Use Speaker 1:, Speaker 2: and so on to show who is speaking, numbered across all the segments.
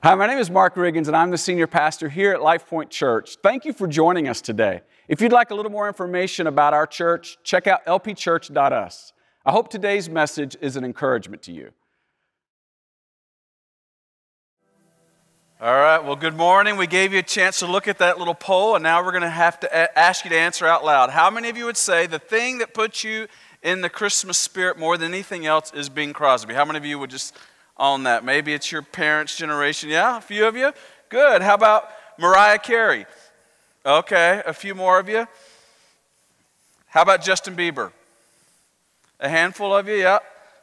Speaker 1: Hi, my name is Mark Riggins, and I'm the senior pastor here at LifePoint Church. Thank you for joining us today. If you'd like a little more information about our church, check out lpchurch.us. I hope today's message is an encouragement to you.
Speaker 2: All right, well, good morning. We gave you a chance to look at that little poll, and now we're going to have to ask you to answer out loud. How many of you would say the thing that puts you in the Christmas spirit more than anything else is Bing Crosby? How many of you would just on that? Maybe it's your parents' generation. Yeah, a few of you? Good. How about Mariah Carey? Okay, a few more of you. How about Justin Bieber? A handful of you? Yeah.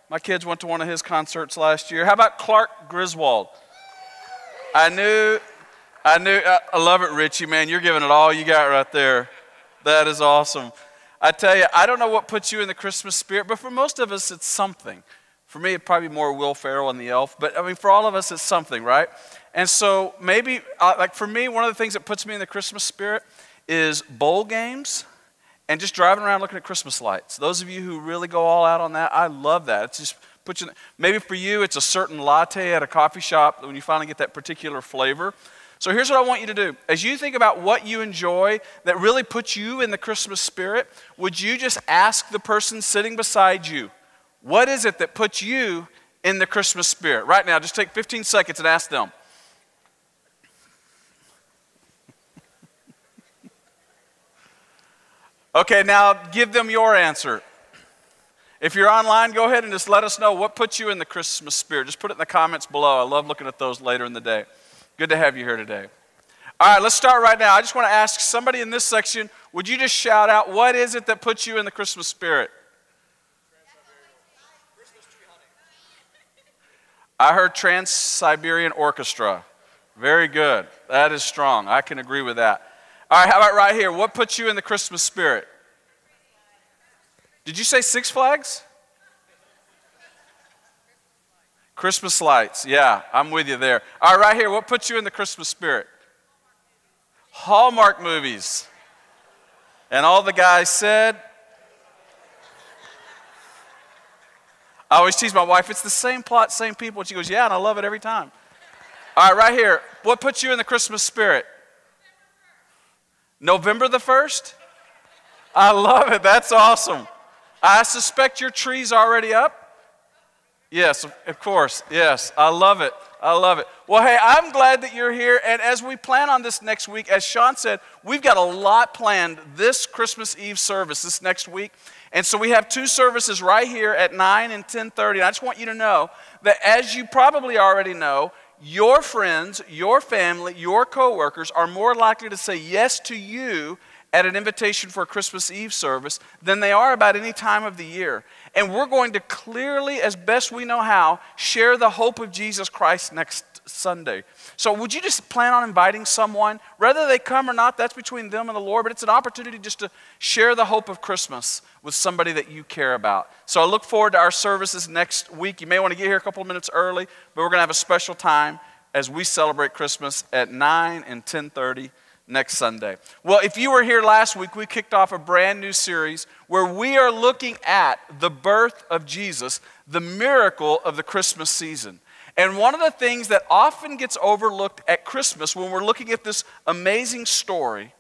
Speaker 2: My kids went to one of his concerts last year. How about Clark Griswold? I knew, I knew, I love it, Richie, man. You're giving it all you got right there. That is awesome. I tell you, I don't know what puts you in the Christmas spirit, but for most of us, it's something. For me, it'd probably be more Will Ferrell and the elf, but I mean, for all of us, it's something, right? And so maybe, uh, like for me, one of the things that puts me in the Christmas spirit is bowl games and just driving around looking at Christmas lights. Those of you who really go all out on that, I love that. It's just puts you, maybe for you, it's a certain latte at a coffee shop when you finally get that particular flavor. So here's what I want you to do. As you think about what you enjoy that really puts you in the Christmas spirit, would you just ask the person sitting beside you, what is it that puts you in the Christmas spirit? Right now, just take 15 seconds and ask them. okay, now give them your answer. If you're online, go ahead and just let us know what puts you in the Christmas spirit. Just put it in the comments below. I love looking at those later in the day. Good to have you here today. All right, let's start right now. I just want to ask somebody in this section, would you just shout out, what is it that puts you in the Christmas spirit? I heard Trans Siberian Orchestra. Very good. That is strong. I can agree with that. All right, how about right here? What puts you in the Christmas spirit? Did you say Six Flags? Christmas lights. Yeah, I'm with you there. All right, right here. What puts you in the Christmas spirit? Hallmark movies. And all the guys said, I always tease my wife, it's the same plot, same people. And she goes, Yeah, and I love it every time. All right, right here. What puts you in the Christmas spirit? November the 1st? I love it. That's awesome. I suspect your tree's already up. Yes, of course. Yes, I love it. I love it. Well, hey, I'm glad that you're here. And as we plan on this next week, as Sean said, we've got a lot planned this Christmas Eve service this next week. And so we have two services right here at 9 and 10:30. And I just want you to know that as you probably already know, your friends, your family, your coworkers are more likely to say yes to you at an invitation for a Christmas Eve service than they are about any time of the year. And we're going to clearly, as best we know how, share the hope of Jesus Christ next Sunday. So, would you just plan on inviting someone? Whether they come or not, that's between them and the Lord, but it's an opportunity just to share the hope of Christmas with somebody that you care about. So, I look forward to our services next week. You may want to get here a couple of minutes early, but we're going to have a special time as we celebrate Christmas at 9 and 10:30 next Sunday. Well, if you were here last week, we kicked off a brand new series where we are looking at the birth of Jesus, the miracle of the Christmas season. And one of the things that often gets overlooked at Christmas when we're looking at this amazing story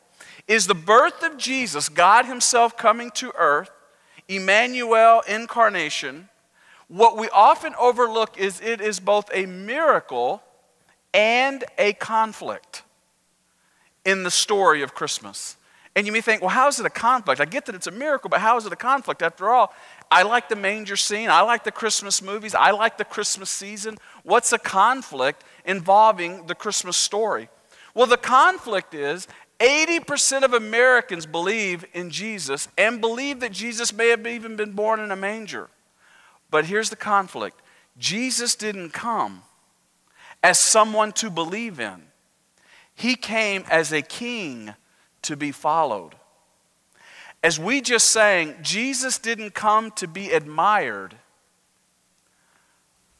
Speaker 2: is the birth of Jesus, God Himself coming to earth, Emmanuel incarnation. What we often overlook is it is both a miracle and a conflict in the story of Christmas. And you may think, well, how is it a conflict? I get that it's a miracle, but how is it a conflict? After all, I like the manger scene. I like the Christmas movies. I like the Christmas season. What's a conflict involving the Christmas story? Well, the conflict is 80% of Americans believe in Jesus and believe that Jesus may have even been born in a manger. But here's the conflict Jesus didn't come as someone to believe in. He came as a king to be followed. As we just sang, Jesus didn't come to be admired,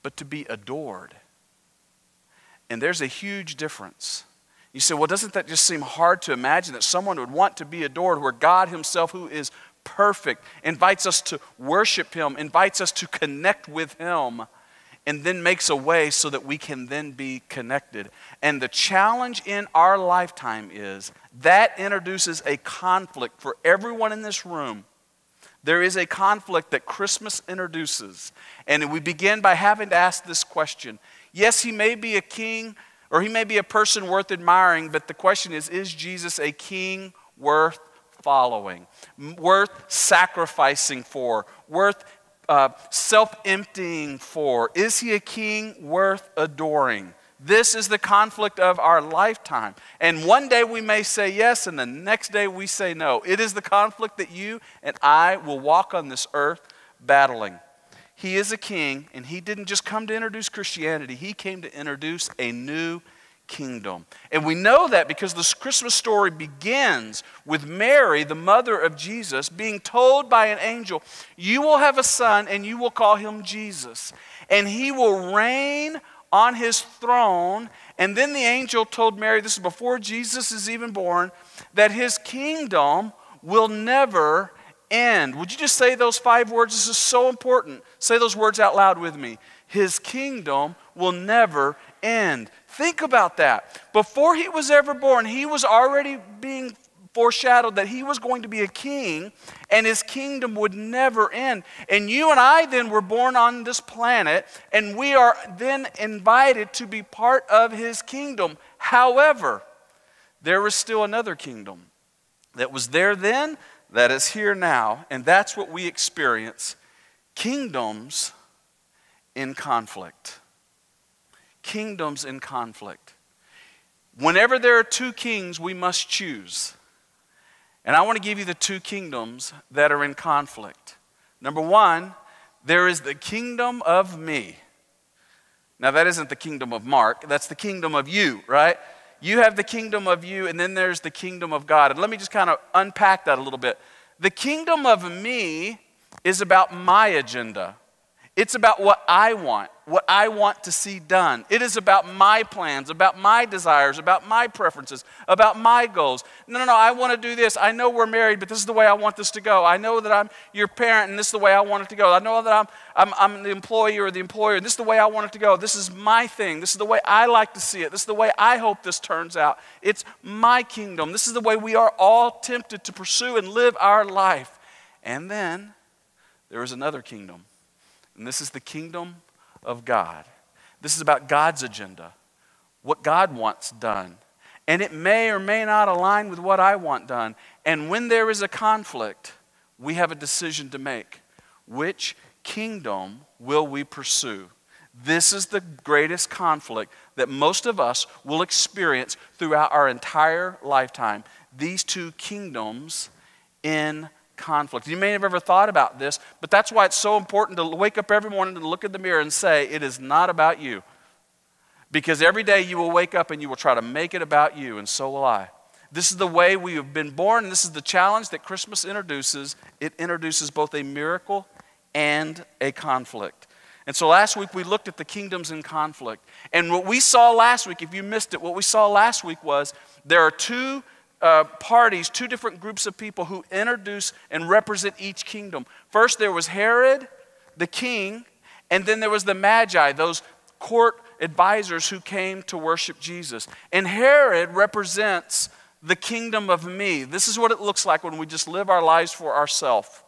Speaker 2: but to be adored. And there's a huge difference. You say, well, doesn't that just seem hard to imagine that someone would want to be adored where God Himself, who is perfect, invites us to worship Him, invites us to connect with Him and then makes a way so that we can then be connected. And the challenge in our lifetime is that introduces a conflict for everyone in this room. There is a conflict that Christmas introduces. And we begin by having to ask this question Yes, he may be a king or he may be a person worth admiring, but the question is Is Jesus a king worth following, worth sacrificing for, worth uh, self emptying for? Is he a king worth adoring? This is the conflict of our lifetime. And one day we may say yes, and the next day we say no. It is the conflict that you and I will walk on this earth battling. He is a king, and he didn't just come to introduce Christianity, he came to introduce a new kingdom. And we know that because this Christmas story begins with Mary, the mother of Jesus, being told by an angel, You will have a son, and you will call him Jesus, and he will reign on his throne. And then the angel told Mary, this is before Jesus is even born, that his kingdom will never end. Would you just say those five words? This is so important. Say those words out loud with me. His kingdom will never end. Think about that. Before he was ever born, he was already being foreshadowed that he was going to be a king and his kingdom would never end. And you and I then were born on this planet and we are then invited to be part of his kingdom. However, there is still another kingdom that was there then, that is here now, and that's what we experience kingdoms in conflict. Kingdoms in conflict. Whenever there are two kings, we must choose. And I want to give you the two kingdoms that are in conflict. Number one, there is the kingdom of me. Now, that isn't the kingdom of Mark, that's the kingdom of you, right? You have the kingdom of you, and then there's the kingdom of God. And let me just kind of unpack that a little bit. The kingdom of me is about my agenda, it's about what I want what I want to see done. It is about my plans, about my desires, about my preferences, about my goals. No, no, no, I want to do this. I know we're married, but this is the way I want this to go. I know that I'm your parent, and this is the way I want it to go. I know that I'm, I'm, I'm the employee or the employer, and this is the way I want it to go. This is my thing. This is the way I like to see it. This is the way I hope this turns out. It's my kingdom. This is the way we are all tempted to pursue and live our life. And then there is another kingdom, and this is the kingdom of God. This is about God's agenda, what God wants done. And it may or may not align with what I want done. And when there is a conflict, we have a decision to make. Which kingdom will we pursue? This is the greatest conflict that most of us will experience throughout our entire lifetime. These two kingdoms in conflict. You may have ever thought about this, but that's why it's so important to wake up every morning and look in the mirror and say, It is not about you. Because every day you will wake up and you will try to make it about you, and so will I. This is the way we have been born, and this is the challenge that Christmas introduces. It introduces both a miracle and a conflict. And so last week we looked at the kingdoms in conflict. And what we saw last week, if you missed it, what we saw last week was there are two uh, parties, two different groups of people who introduce and represent each kingdom. First, there was Herod, the king, and then there was the Magi, those court advisors who came to worship Jesus. And Herod represents the kingdom of me. This is what it looks like when we just live our lives for ourselves.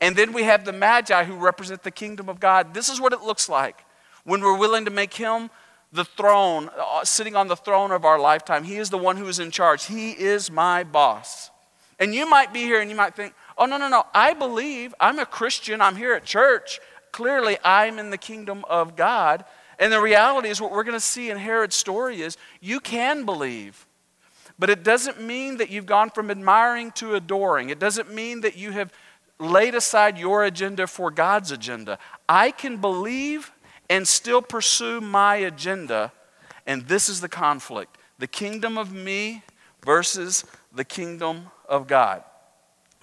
Speaker 2: And then we have the Magi who represent the kingdom of God. This is what it looks like when we're willing to make him the throne, uh, sitting on the throne of our lifetime. He is the one who is in charge. He is my boss. And you might be here and you might think, oh, no, no, no, I believe. I'm a Christian. I'm here at church. Clearly, I'm in the kingdom of God. And the reality is, what we're going to see in Herod's story is you can believe. But it doesn't mean that you've gone from admiring to adoring. It doesn't mean that you have laid aside your agenda for God's agenda. I can believe and still pursue my agenda. And this is the conflict the kingdom of me versus the kingdom of God.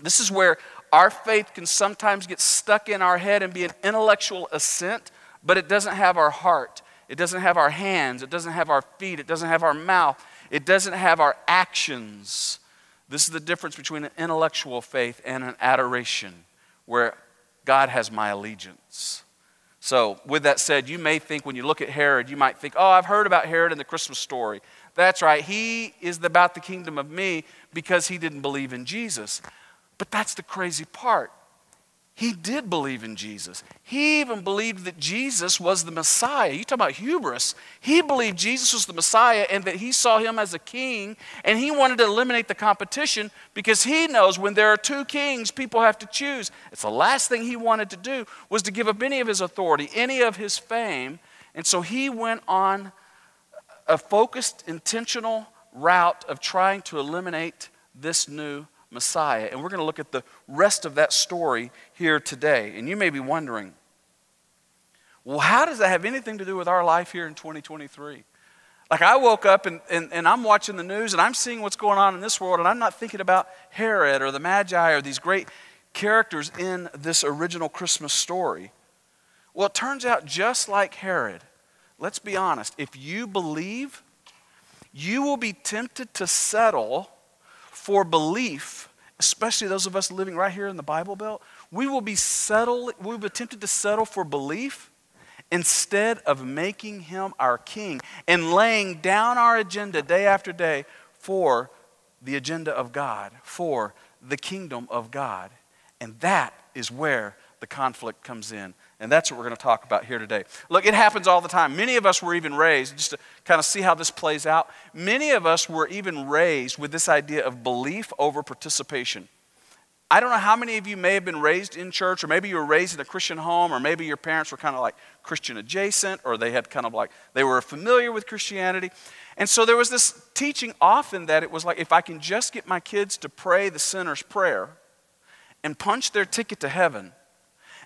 Speaker 2: This is where our faith can sometimes get stuck in our head and be an intellectual assent, but it doesn't have our heart. It doesn't have our hands. It doesn't have our feet. It doesn't have our mouth. It doesn't have our actions. This is the difference between an intellectual faith and an adoration, where God has my allegiance. So, with that said, you may think when you look at Herod, you might think, oh, I've heard about Herod in the Christmas story. That's right, he is about the kingdom of me because he didn't believe in Jesus. But that's the crazy part. He did believe in Jesus. He even believed that Jesus was the Messiah. You talk about hubris. He believed Jesus was the Messiah and that he saw him as a king, and he wanted to eliminate the competition because he knows when there are two kings, people have to choose. It's the last thing he wanted to do was to give up any of his authority, any of his fame. And so he went on a focused, intentional route of trying to eliminate this new Messiah. And we're going to look at the rest of that story here today. And you may be wondering, well, how does that have anything to do with our life here in 2023? Like, I woke up and, and, and I'm watching the news and I'm seeing what's going on in this world, and I'm not thinking about Herod or the Magi or these great characters in this original Christmas story. Well, it turns out just like Herod, let's be honest, if you believe, you will be tempted to settle for belief, especially those of us living right here in the Bible Belt, we will be settled, we've attempted to settle for belief instead of making him our king and laying down our agenda day after day for the agenda of God, for the kingdom of God. And that is where the conflict comes in. And that's what we're going to talk about here today. Look, it happens all the time. Many of us were even raised, just to kind of see how this plays out, many of us were even raised with this idea of belief over participation. I don't know how many of you may have been raised in church, or maybe you were raised in a Christian home, or maybe your parents were kind of like Christian adjacent, or they had kind of like, they were familiar with Christianity. And so there was this teaching often that it was like, if I can just get my kids to pray the sinner's prayer and punch their ticket to heaven,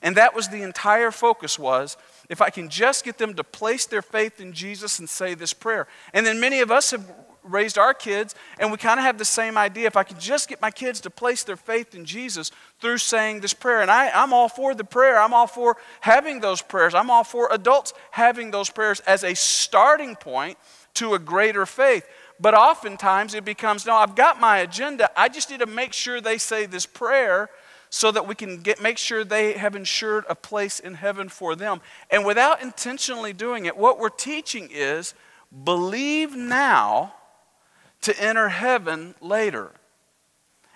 Speaker 2: and that was the entire focus was if I can just get them to place their faith in Jesus and say this prayer. And then many of us have raised our kids and we kind of have the same idea. If I can just get my kids to place their faith in Jesus through saying this prayer. And I, I'm all for the prayer. I'm all for having those prayers. I'm all for adults having those prayers as a starting point to a greater faith. But oftentimes it becomes no, I've got my agenda. I just need to make sure they say this prayer so that we can get, make sure they have ensured a place in heaven for them. And without intentionally doing it, what we're teaching is believe now to enter heaven later.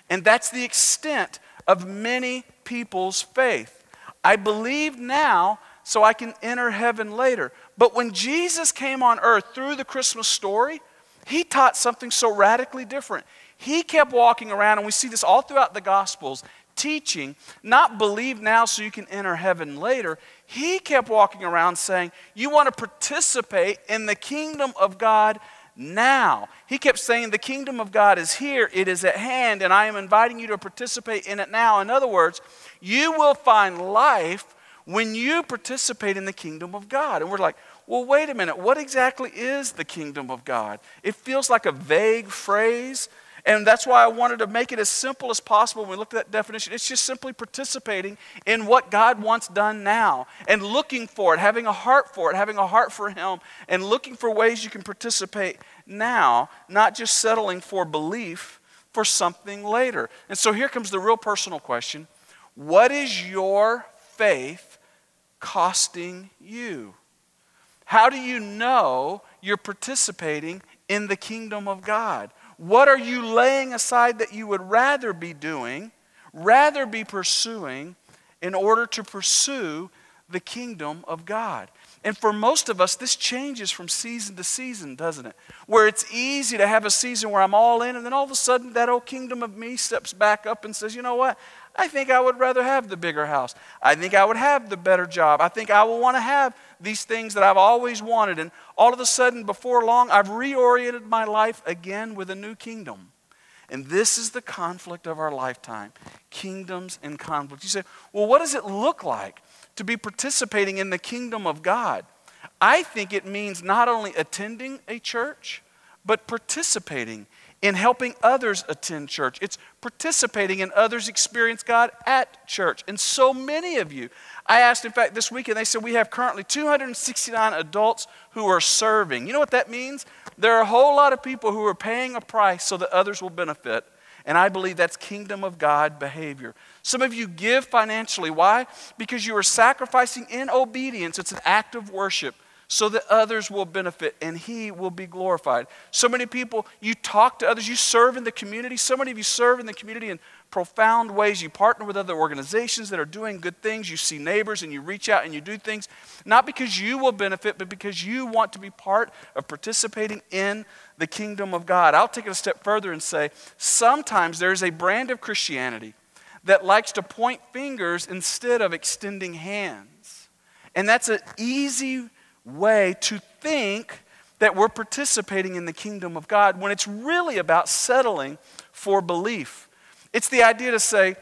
Speaker 2: And that's the extent of many people's faith. I believe now so I can enter heaven later. But when Jesus came on earth through the Christmas story, he taught something so radically different. He kept walking around, and we see this all throughout the Gospels teaching, not believe now so you can enter heaven later. He kept walking around saying, You want to participate in the kingdom of God now. He kept saying, The kingdom of God is here, it is at hand, and I am inviting you to participate in it now. In other words, you will find life when you participate in the kingdom of God. And we're like, well, wait a minute, what exactly is the kingdom of God? It feels like a vague phrase. And that's why I wanted to make it as simple as possible when we look at that definition. It's just simply participating in what God wants done now and looking for it, having a heart for it, having a heart for Him, and looking for ways you can participate now, not just settling for belief for something later. And so here comes the real personal question What is your faith costing you? How do you know you're participating in the kingdom of God? What are you laying aside that you would rather be doing, rather be pursuing, in order to pursue the kingdom of God? And for most of us, this changes from season to season, doesn't it? Where it's easy to have a season where I'm all in, and then all of a sudden that old kingdom of me steps back up and says, you know what? I think I would rather have the bigger house. I think I would have the better job. I think I will want to have these things that I've always wanted. And all of a sudden, before long, I've reoriented my life again with a new kingdom. And this is the conflict of our lifetime kingdoms and conflict. You say, well, what does it look like to be participating in the kingdom of God? I think it means not only attending a church, but participating in helping others attend church. It's participating in others experience God at church. And so many of you, I asked, in fact, this weekend, they said we have currently 269 adults who are serving. You know what that means? There are a whole lot of people who are paying a price so that others will benefit. And I believe that's kingdom of God behavior. Some of you give financially. Why? Because you are sacrificing in obedience. It's an act of worship so that others will benefit and He will be glorified. So many people, you talk to others, you serve in the community. So many of you serve in the community in profound ways. You partner with other organizations that are doing good things. You see neighbors and you reach out and you do things, not because you will benefit, but because you want to be part of participating in the kingdom of God. I'll take it a step further and say sometimes there's a brand of Christianity that likes to point fingers instead of extending hands. And that's an easy way to think that we're participating in the kingdom of God when it's really about settling for belief. It's the idea to say,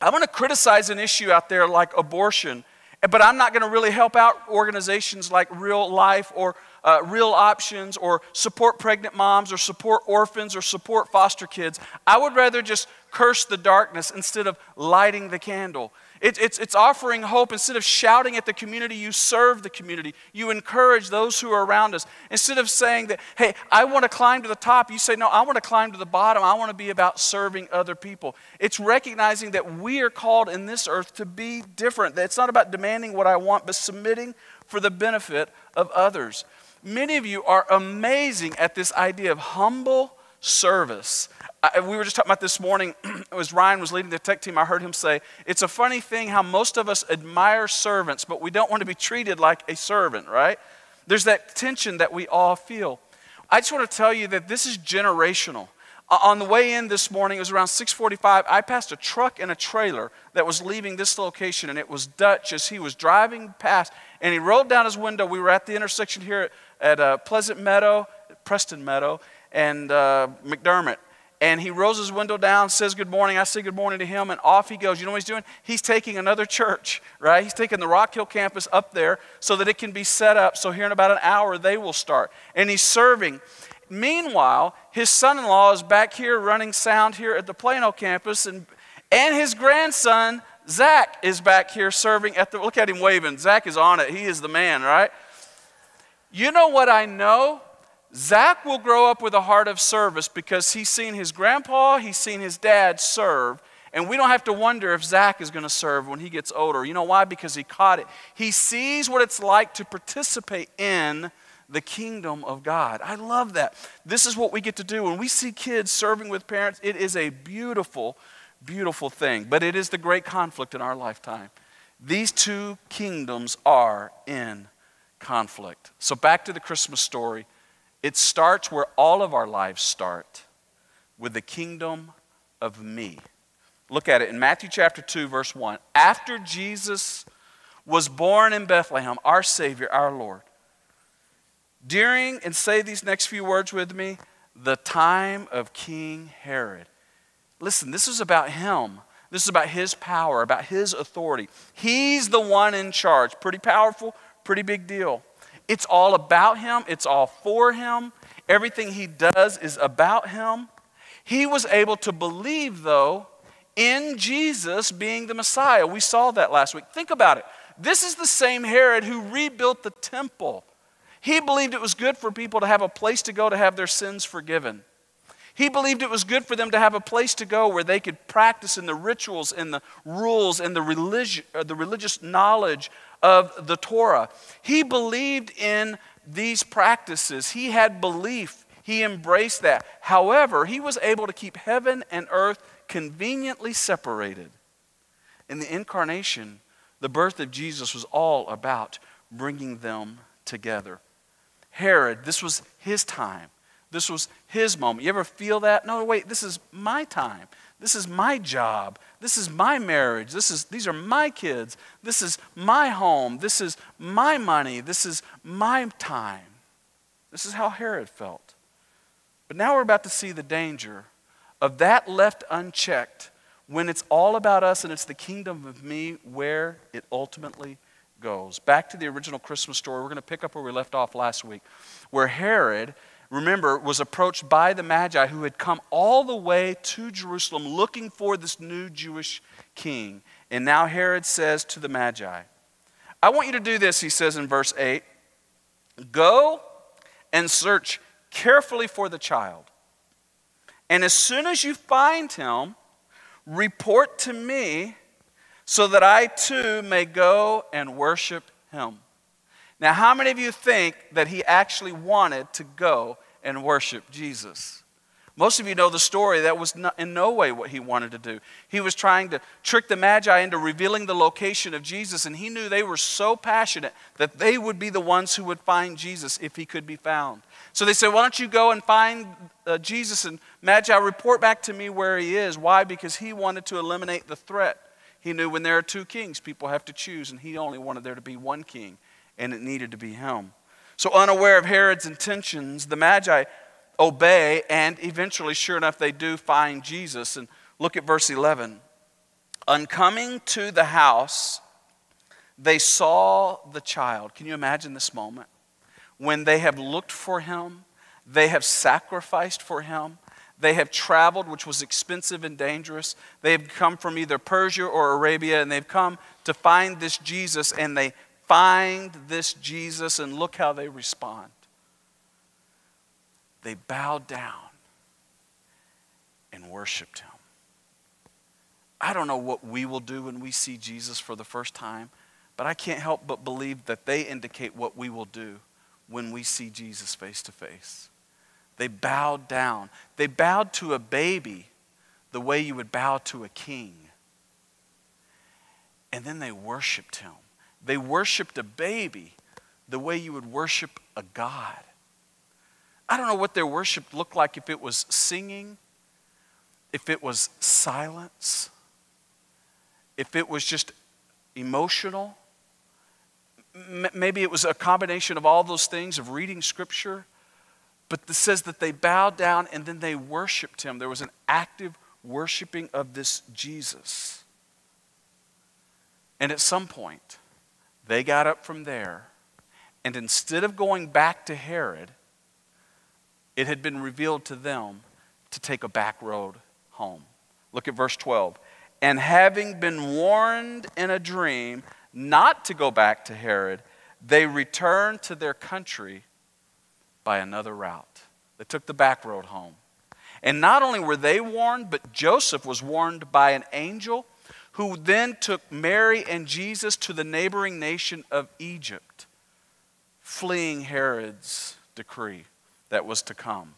Speaker 2: I'm going to criticize an issue out there like abortion, but I'm not going to really help out organizations like Real Life or uh, Real Options or support pregnant moms or support orphans or support foster kids. I would rather just curse the darkness instead of lighting the candle. It, it's, it's offering hope. Instead of shouting at the community, you serve the community. You encourage those who are around us. Instead of saying that, hey, I want to climb to the top, you say, no, I want to climb to the bottom. I want to be about serving other people. It's recognizing that we are called in this earth to be different. That it's not about demanding what I want, but submitting for the benefit of others. Many of you are amazing at this idea of humble service. I, we were just talking about this morning as Ryan was leading the tech team. I heard him say, It's a funny thing how most of us admire servants, but we don't want to be treated like a servant, right? There's that tension that we all feel. I just want to tell you that this is generational. On the way in this morning, it was around 6:45. I passed a truck and a trailer that was leaving this location, and it was Dutch as he was driving past. And he rolled down his window. We were at the intersection here at, at uh, Pleasant Meadow, Preston Meadow, and uh, McDermott and he rolls his window down, says good morning. I say good morning to him, and off he goes. You know what he's doing? He's taking another church, right? He's taking the Rock Hill campus up there so that it can be set up. So here in about an hour, they will start. And he's serving. Meanwhile, his son in law is back here running sound here at the Plano campus, and, and his grandson, Zach, is back here serving at the. Look at him waving. Zach is on it. He is the man, right? You know what I know? Zach will grow up with a heart of service because he's seen his grandpa, he's seen his dad serve, and we don't have to wonder if Zach is going to serve when he gets older. You know why? Because he caught it. He sees what it's like to participate in the kingdom of God. I love that. This is what we get to do. When we see kids serving with parents, it is a beautiful, beautiful thing. But it is the great conflict in our lifetime. These two kingdoms are in conflict. So back to the Christmas story. It starts where all of our lives start with the kingdom of me. Look at it in Matthew chapter 2, verse 1. After Jesus was born in Bethlehem, our Savior, our Lord, during, and say these next few words with me, the time of King Herod. Listen, this is about him. This is about his power, about his authority. He's the one in charge. Pretty powerful, pretty big deal. It's all about him, it's all for him. Everything he does is about him. He was able to believe, though, in Jesus being the Messiah. We saw that last week. Think about it. This is the same Herod who rebuilt the temple. He believed it was good for people to have a place to go to have their sins forgiven. He believed it was good for them to have a place to go where they could practice in the rituals and the rules and the, religi- uh, the religious knowledge of the Torah. He believed in these practices, he had belief, he embraced that. However, he was able to keep heaven and earth conveniently separated. In the incarnation, the birth of Jesus was all about bringing them together. Herod, this was his time. This was his moment. You ever feel that? No, wait, this is my time. This is my job. This is my marriage. This is, these are my kids. This is my home. This is my money. This is my time. This is how Herod felt. But now we're about to see the danger of that left unchecked when it's all about us and it's the kingdom of me where it ultimately goes. Back to the original Christmas story. We're going to pick up where we left off last week, where Herod remember, was approached by the Magi who had come all the way to Jerusalem looking for this new Jewish king. And now Herod says to the Magi, I want you to do this, he says in verse 8 go and search carefully for the child. And as soon as you find him, report to me so that I too may go and worship him. Now, how many of you think that he actually wanted to go and worship Jesus? Most of you know the story. That was in no way what he wanted to do. He was trying to trick the Magi into revealing the location of Jesus, and he knew they were so passionate that they would be the ones who would find Jesus if he could be found. So they said, Why don't you go and find uh, Jesus? And Magi, report back to me where he is. Why? Because he wanted to eliminate the threat. He knew when there are two kings, people have to choose, and he only wanted there to be one king, and it needed to be him. So, unaware of Herod's intentions, the Magi obey, and eventually, sure enough, they do find Jesus. And look at verse 11. On coming to the house, they saw the child. Can you imagine this moment? When they have looked for him, they have sacrificed for him, they have traveled, which was expensive and dangerous. They have come from either Persia or Arabia, and they've come to find this Jesus, and they find this Jesus, and look how they respond they bowed down and worshiped him. I don't know what we will do when we see Jesus for the first time, but I can't help but believe that they indicate what we will do when we see Jesus face to face. They bowed down. They bowed to a baby the way you would bow to a king. And then they worshiped him. They worshiped a baby the way you would worship a God. I don't know what their worship looked like if it was singing, if it was silence, if it was just emotional. Maybe it was a combination of all those things of reading scripture. But it says that they bowed down and then they worshiped him. There was an active worshiping of this Jesus. And at some point, they got up from there, and instead of going back to Herod, it had been revealed to them to take a back road home. Look at verse 12. And having been warned in a dream not to go back to Herod, they returned to their country by another route. They took the back road home. And not only were they warned, but Joseph was warned by an angel who then took Mary and Jesus to the neighboring nation of Egypt, fleeing Herod's decree that was to come.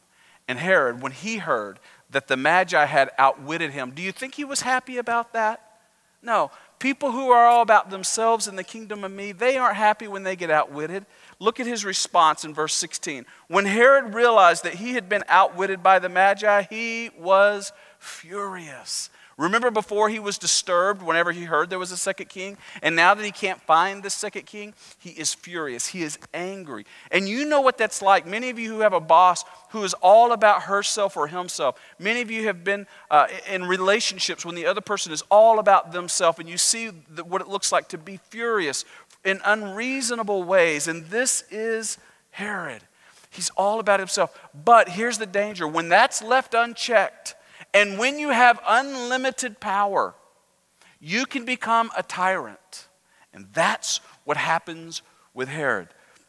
Speaker 2: And Herod, when he heard that the Magi had outwitted him, do you think he was happy about that? No. People who are all about themselves in the kingdom of me, they aren't happy when they get outwitted. Look at his response in verse 16. When Herod realized that he had been outwitted by the Magi, he was furious. Remember before he was disturbed whenever he heard there was a second king? And now that he can't find the second king, he is furious. He is angry. And you know what that's like. Many of you who have a boss who is all about herself or himself, many of you have been uh, in relationships when the other person is all about themselves, and you see the, what it looks like to be furious in unreasonable ways. And this is Herod. He's all about himself. But here's the danger when that's left unchecked, and when you have unlimited power, you can become a tyrant. And that's what happens with Herod.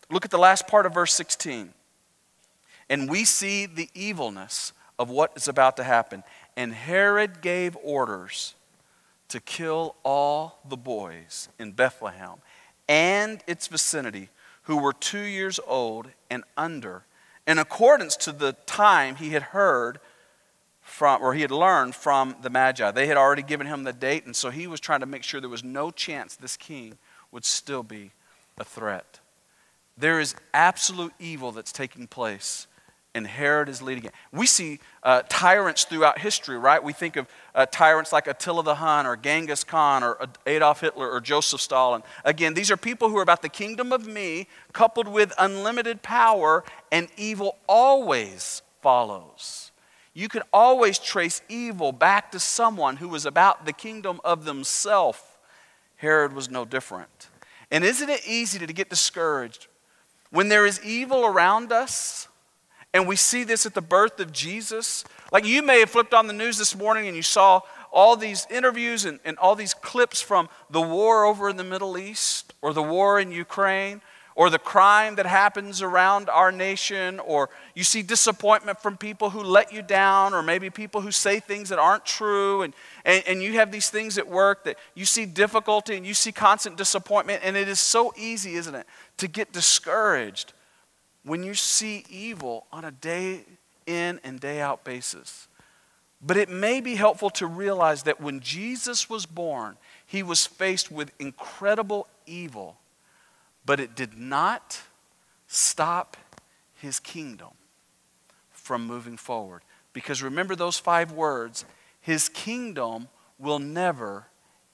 Speaker 2: Look at the last part of verse 16. And we see the evilness of what is about to happen. And Herod gave orders to kill all the boys in Bethlehem and its vicinity who were two years old and under, in accordance to the time he had heard from, or he had learned from the Magi. They had already given him the date, and so he was trying to make sure there was no chance this king would still be a threat. There is absolute evil that's taking place, and Herod is leading it. We see uh, tyrants throughout history, right? We think of uh, tyrants like Attila the Hun, or Genghis Khan, or Adolf Hitler, or Joseph Stalin. Again, these are people who are about the kingdom of me, coupled with unlimited power, and evil always follows. You can always trace evil back to someone who was about the kingdom of themselves. Herod was no different. And isn't it easy to get discouraged when there is evil around us? And we see this at the birth of Jesus. Like you may have flipped on the news this morning and you saw all these interviews and, and all these clips from the war over in the Middle East or the war in Ukraine or the crime that happens around our nation, or you see disappointment from people who let you down, or maybe people who say things that aren't true, and, and, and you have these things at work that you see difficulty and you see constant disappointment, and it is so easy, isn't it, to get discouraged when you see evil on a day in and day out basis. But it may be helpful to realize that when Jesus was born, he was faced with incredible evil but it did not stop his kingdom from moving forward. Because remember those five words His kingdom will never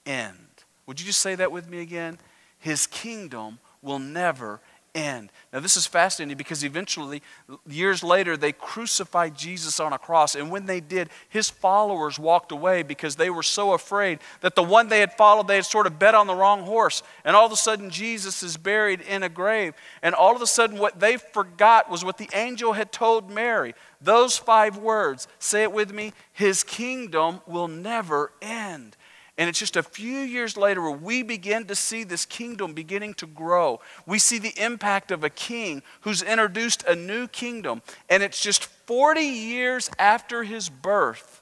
Speaker 2: end. Would you just say that with me again? His kingdom will never end. Now, this is fascinating because eventually, years later, they crucified Jesus on a cross. And when they did, his followers walked away because they were so afraid that the one they had followed, they had sort of bet on the wrong horse. And all of a sudden, Jesus is buried in a grave. And all of a sudden, what they forgot was what the angel had told Mary. Those five words, say it with me, his kingdom will never end. And it's just a few years later where we begin to see this kingdom beginning to grow. We see the impact of a king who's introduced a new kingdom. And it's just 40 years after his birth,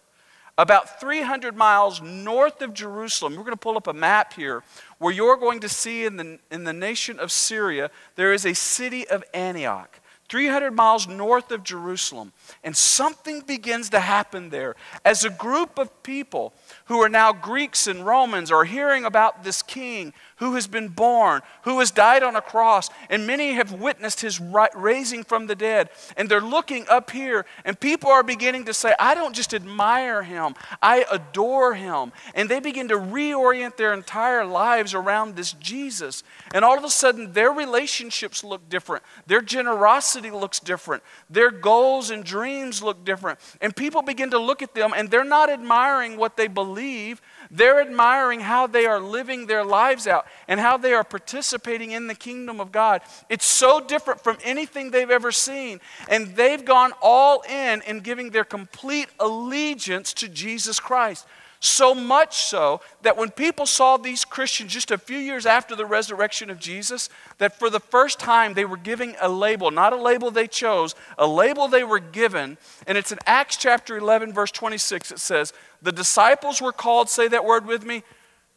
Speaker 2: about 300 miles north of Jerusalem. We're going to pull up a map here where you're going to see in the, in the nation of Syria, there is a city of Antioch. 300 miles north of Jerusalem. And something begins to happen there as a group of people who are now Greeks and Romans are hearing about this king who has been born, who has died on a cross, and many have witnessed his raising from the dead. And they're looking up here, and people are beginning to say, I don't just admire him, I adore him. And they begin to reorient their entire lives around this Jesus. And all of a sudden, their relationships look different, their generosity looks different, their goals and dreams look different. And people begin to look at them, and they're not admiring what they believe they're admiring how they are living their lives out and how they are participating in the kingdom of God. It's so different from anything they've ever seen. And they've gone all in in giving their complete allegiance to Jesus Christ. So much so that when people saw these Christians just a few years after the resurrection of Jesus, that for the first time they were giving a label, not a label they chose, a label they were given. And it's in Acts chapter 11, verse 26, it says, the disciples were called, say that word with me,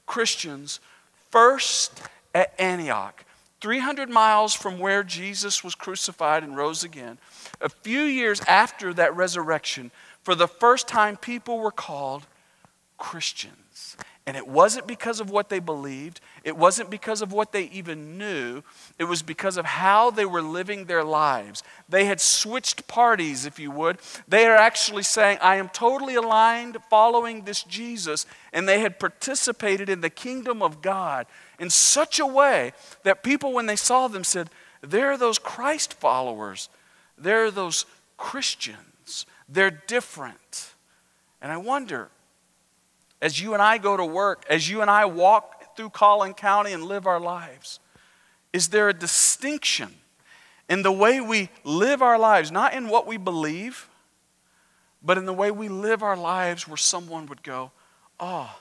Speaker 2: Christians, first at Antioch, 300 miles from where Jesus was crucified and rose again. A few years after that resurrection, for the first time, people were called Christians. And it wasn't because of what they believed, it wasn't because of what they even knew, it was because of how they were living their lives. They had switched parties, if you would. They are actually saying, I am totally aligned following this Jesus, and they had participated in the kingdom of God in such a way that people, when they saw them, said, There are those Christ followers, there are those Christians, they're different. And I wonder, as you and I go to work, as you and I walk through Collin County and live our lives? Is there a distinction in the way we live our lives, not in what we believe, but in the way we live our lives where someone would go, oh,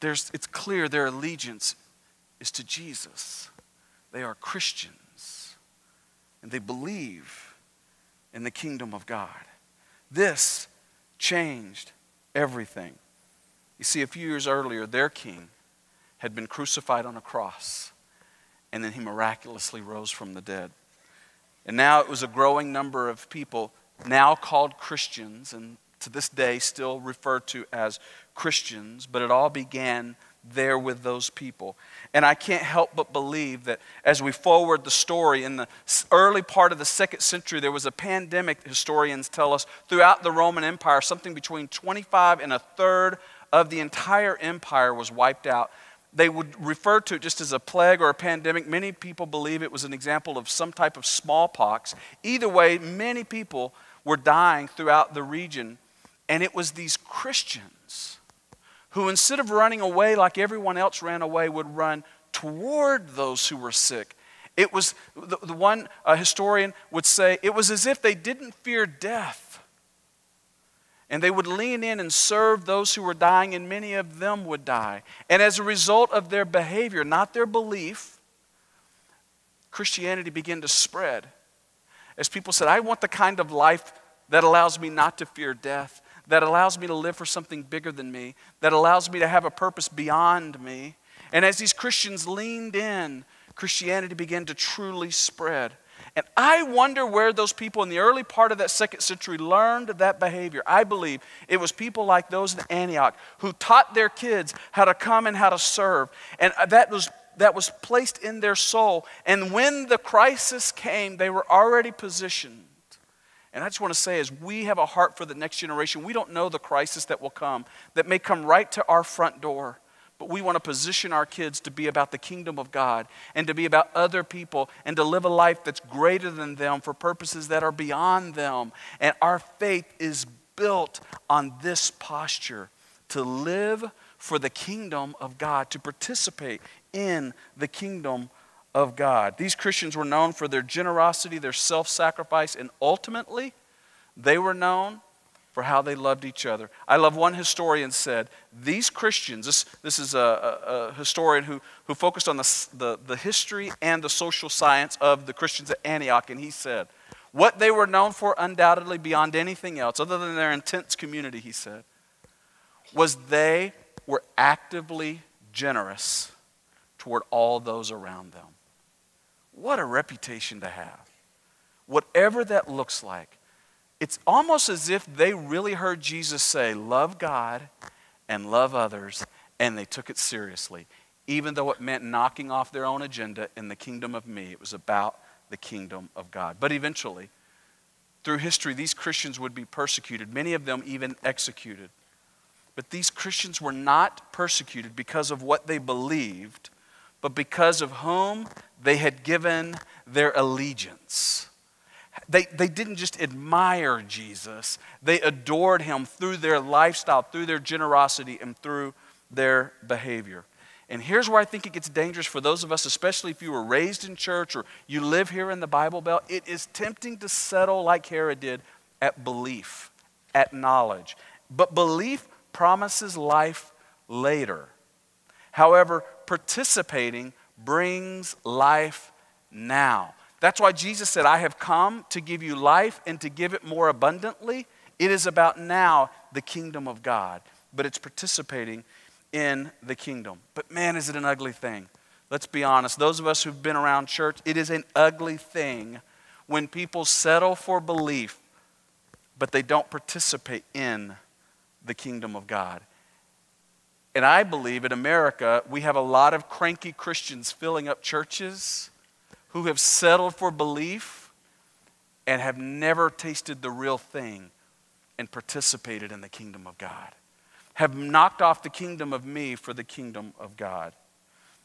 Speaker 2: there's, it's clear their allegiance is to Jesus. They are Christians and they believe in the kingdom of God. This changed everything. You see, a few years earlier, their king had been crucified on a cross, and then he miraculously rose from the dead. And now it was a growing number of people, now called Christians, and to this day still referred to as Christians, but it all began there with those people. And I can't help but believe that as we forward the story, in the early part of the second century, there was a pandemic, historians tell us, throughout the Roman Empire, something between 25 and a third of the entire empire was wiped out. They would refer to it just as a plague or a pandemic. Many people believe it was an example of some type of smallpox. Either way, many people were dying throughout the region. And it was these Christians who, instead of running away like everyone else ran away, would run toward those who were sick. It was, the, the one uh, historian would say, it was as if they didn't fear death and they would lean in and serve those who were dying, and many of them would die. And as a result of their behavior, not their belief, Christianity began to spread. As people said, I want the kind of life that allows me not to fear death, that allows me to live for something bigger than me, that allows me to have a purpose beyond me. And as these Christians leaned in, Christianity began to truly spread. And I wonder where those people in the early part of that second century learned that behavior. I believe it was people like those in Antioch who taught their kids how to come and how to serve. And that was, that was placed in their soul. And when the crisis came, they were already positioned. And I just want to say, as we have a heart for the next generation, we don't know the crisis that will come, that may come right to our front door. But we want to position our kids to be about the kingdom of God and to be about other people and to live a life that's greater than them for purposes that are beyond them. And our faith is built on this posture to live for the kingdom of God, to participate in the kingdom of God. These Christians were known for their generosity, their self sacrifice, and ultimately, they were known for how they loved each other. I love one historian said, These Christians, this, this is a, a, historian who, who focused on the, the, the history and the social science of the Christians at Antioch, and he said, What they were known for, undoubtedly beyond anything else, other than their intense community, he said, was they were actively generous toward all those around them. What a reputation to have. Whatever that looks like, it's almost as if they really heard Jesus say, Love God and love others, and they took it seriously. Even though it meant knocking off their own agenda in the kingdom of me, it was about the kingdom of God. But eventually, through history, these Christians would be persecuted, many of them even executed. But these Christians were not persecuted because of what they believed, but because of whom they had given their allegiance. They, they didn't just admire Jesus, they adored him through their lifestyle, through their generosity, and through their behavior. And here's where I think it gets dangerous for those of us, especially if you were raised in church or you live here in the Bible Belt. It is tempting to settle like Herod did at belief, at knowledge. But belief promises life later. However, participating brings life now. That's why Jesus said, I have come to give you life and to give it more abundantly. It is about now the kingdom of God, but it's participating in the kingdom. But man, is it an ugly thing. Let's be honest. Those of us who've been around church, it is an ugly thing when people settle for belief, but they don't participate in the kingdom of God. And I believe in America, we have a lot of cranky Christians filling up churches who have settled for belief and have never tasted the real thing and participated in the kingdom of God. Have knocked off the kingdom of me for the kingdom of God.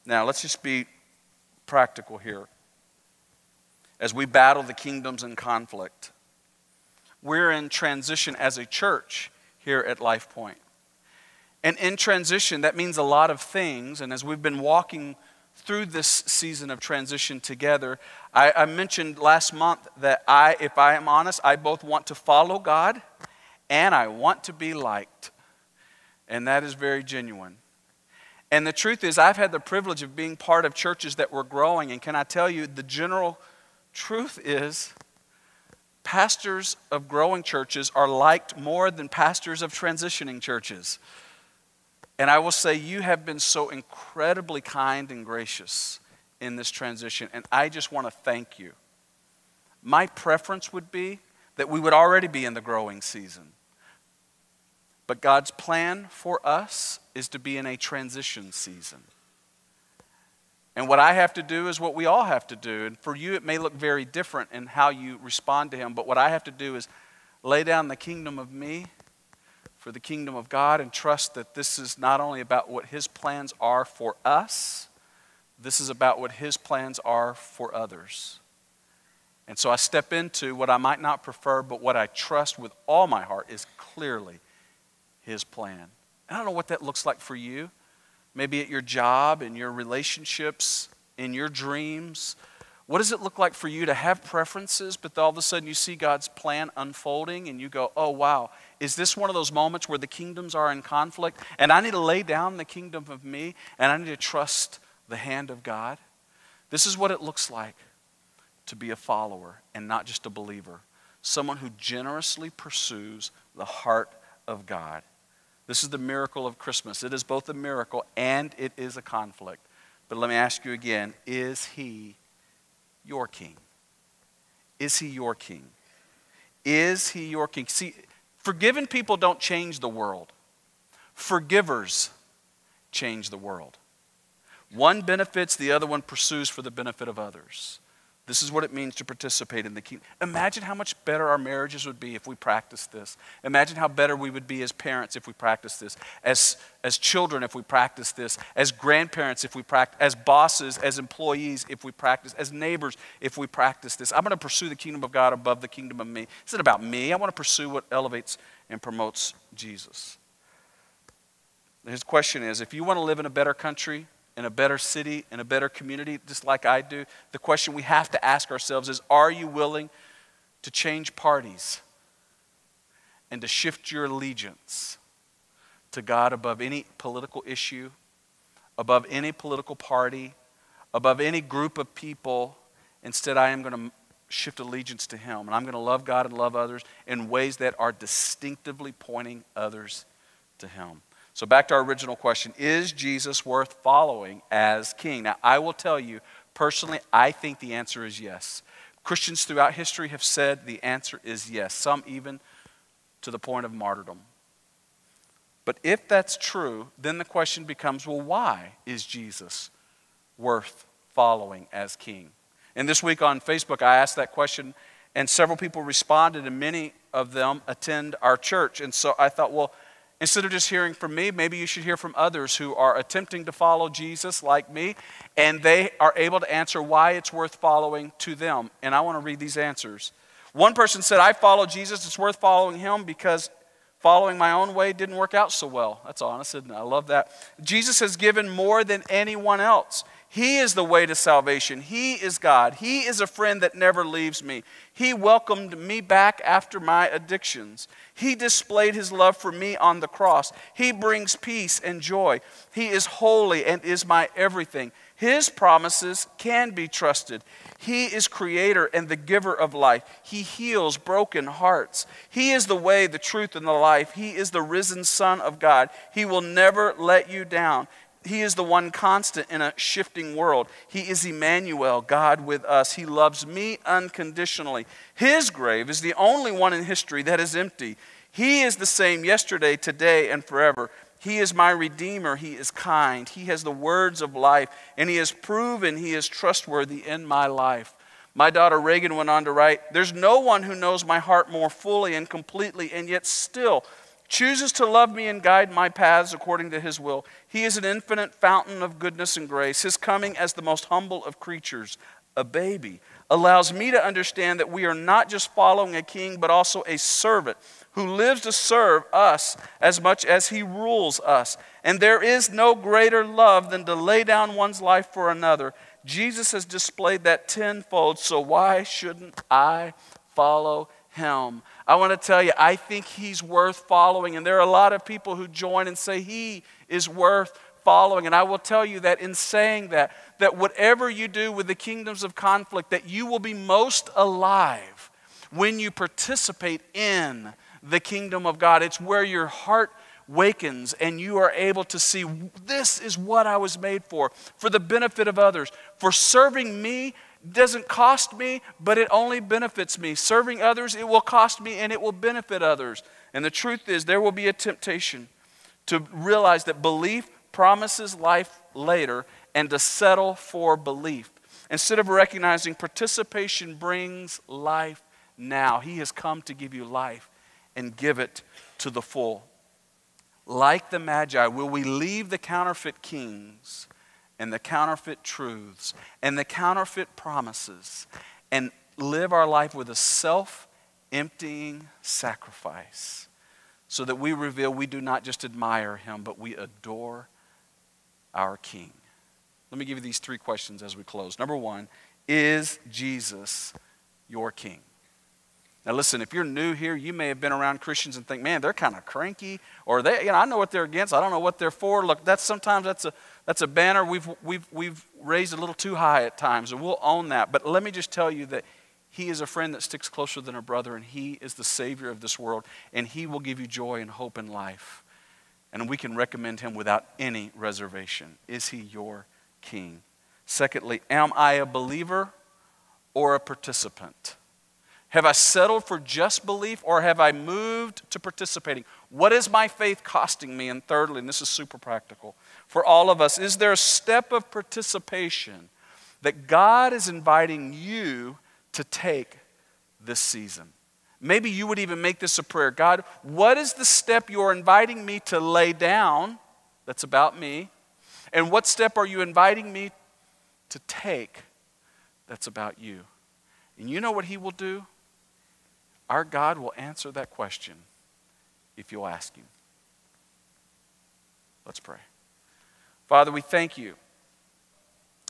Speaker 2: Now, let's just be practical here. As we battle the kingdoms in conflict, we're in transition as a church here at LifePoint. And in transition, that means a lot of things. And as we've been walking through this season of transition together. I, I, mentioned last month that I, if I am honest, I both want to follow God and I want to be liked. And that is very genuine. And the truth is, I've had the privilege of being part of churches that were growing. And can I tell you, the general truth is, pastors of growing churches are liked more than pastors of transitioning churches. And I will say, you have been so incredibly kind and gracious in this transition, and I just want to thank you. My preference would be that we would already be in the growing season. But God's plan for us is to be in a transition season. And what I have to do is what we all have to do. And for you, it may look very different in how you respond to Him, but what I have to do is lay down the kingdom of me for the kingdom of God and trust that this is not only about what His plans are for us, this is about what His plans are for others. And so I step into what I might not prefer, but what I trust with all my heart is clearly His plan. I don't know what that looks like for you. Maybe at your job, in your relationships, in your dreams. What does it look like for you to have preferences, but all of a sudden you see God's plan unfolding and you go, oh, wow, is this one of those moments where the kingdoms are in conflict and I need to lay down the kingdom of me and I need to trust the hand of God? This is what it looks like. to be a follower and not just a believer, someone who generously pursues the heart of God. This is the miracle of Christmas. It is both a miracle and it is a conflict. But let me ask you again is he your king? Is he your king? Is he your king? See, forgiven people don't change the world, forgivers change the world. One benefits, the other one pursues for the benefit of others. This is what it means to participate in the kingdom. Imagine how much better our marriages would be if we practiced this. Imagine how better we would be as parents if we practiced this, as, as children if we practiced this, as grandparents if we practice, as bosses, as employees if we practice, as neighbors if we practice this. I'm going to pursue the kingdom of God above the kingdom of me. It's not about me. I want to pursue what elevates and promotes Jesus. His question is if you want to live in a better country, in a better city, in a better community, just like I do, the question we have to ask ourselves is Are you willing to change parties and to shift your allegiance to God above any political issue, above any political party, above any group of people? Instead, I am going to shift allegiance to Him, and I'm going to love God and love others in ways that are distinctively pointing others to Him. So, back to our original question Is Jesus worth following as king? Now, I will tell you, personally, I think the answer is yes. Christians throughout history have said the answer is yes, some even to the point of martyrdom. But if that's true, then the question becomes well, why is Jesus worth following as king? And this week on Facebook, I asked that question, and several people responded, and many of them attend our church. And so I thought, well, Instead of just hearing from me, maybe you should hear from others who are attempting to follow Jesus like me, and they are able to answer why it's worth following to them. And I want to read these answers. One person said, I follow Jesus, it's worth following him because following my own way didn't work out so well. That's honest, isn't it? I love that. Jesus has given more than anyone else. He is the way to salvation. He is God. He is a friend that never leaves me. He welcomed me back after my addictions. He displayed his love for me on the cross. He brings peace and joy. He is holy and is my everything. His promises can be trusted. He is creator and the giver of life. He heals broken hearts. He is the way, the truth, and the life. He is the risen Son of God. He will never let you down. He is the one constant in a shifting world. He is Emmanuel, God with us. He loves me unconditionally. His grave is the only one in history that is empty. He is the same yesterday, today, and forever. He is my Redeemer. He is kind. He has the words of life, and He has proven He is trustworthy in my life. My daughter Reagan went on to write There's no one who knows my heart more fully and completely, and yet still chooses to love me and guide my paths according to his will. He is an infinite fountain of goodness and grace. His coming as the most humble of creatures, a baby, allows me to understand that we are not just following a king, but also a servant who lives to serve us as much as he rules us. And there is no greater love than to lay down one's life for another. Jesus has displayed that tenfold, so why shouldn't I follow him? I want to tell you, I think he's worth following. And there are a lot of people who join and say he is worth following. And I will tell you that in saying that, that whatever you do with the kingdoms of conflict, that you will be most alive when you participate in the kingdom of God. It's where your heart wakens and you are able to see this is what I was made for, for the benefit of others, for serving me doesn't cost me, but it only benefits me. Serving others, it will cost me and it will benefit others. And the truth is, there will be a temptation to realize that belief promises life later and to settle for belief. Instead of recognizing participation brings life now, He has come to give you life and give it to the full. Like the Magi, will we leave the counterfeit kings? And the counterfeit truths and the counterfeit promises and live our life with a self emptying sacrifice so that we reveal we do not just admire him, but we adore our King. Let me give you these three questions as we close. Number one, is Jesus your King? Now, listen, if you're new here, you may have been around Christians and think, man, they're kind of cranky, or they, you know, I know what they're against, I don't know what they're for. Look, that's sometimes that's a, that's a banner we've, we've, we've raised a little too high at times, and we'll own that. But let me just tell you that He is a friend that sticks closer than a brother, and He is the Savior of this world, and He will give you joy and hope in life. And we can recommend Him without any reservation. Is He your King? Secondly, am I a believer or a participant? Have I settled for just belief or have I moved to participating? What is my faith costing me? And thirdly, and this is super practical for all of us, is there a step of participation that God is inviting you to take this season? Maybe you would even make this a prayer God, what is the step you're inviting me to lay down that's about me? And what step are you inviting me to take that's about you? And you know what He will do? Our God will answer that question if you'll ask Him. Let's pray. Father, we thank you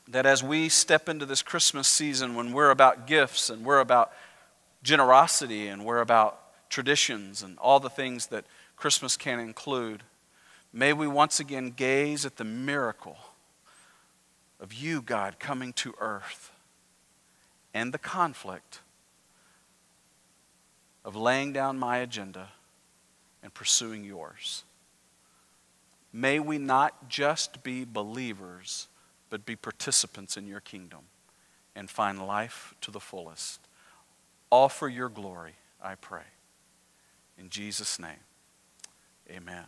Speaker 2: that as we step into this Christmas season when we're about gifts and we're about generosity and we're about traditions and all the things that Christmas can include, may we once again gaze at the miracle of you, God, coming to earth and the conflict of laying down my agenda and pursuing yours. May we not just be believers, but be participants in your kingdom and find life to the fullest. All for your glory, I pray. In Jesus' name, amen.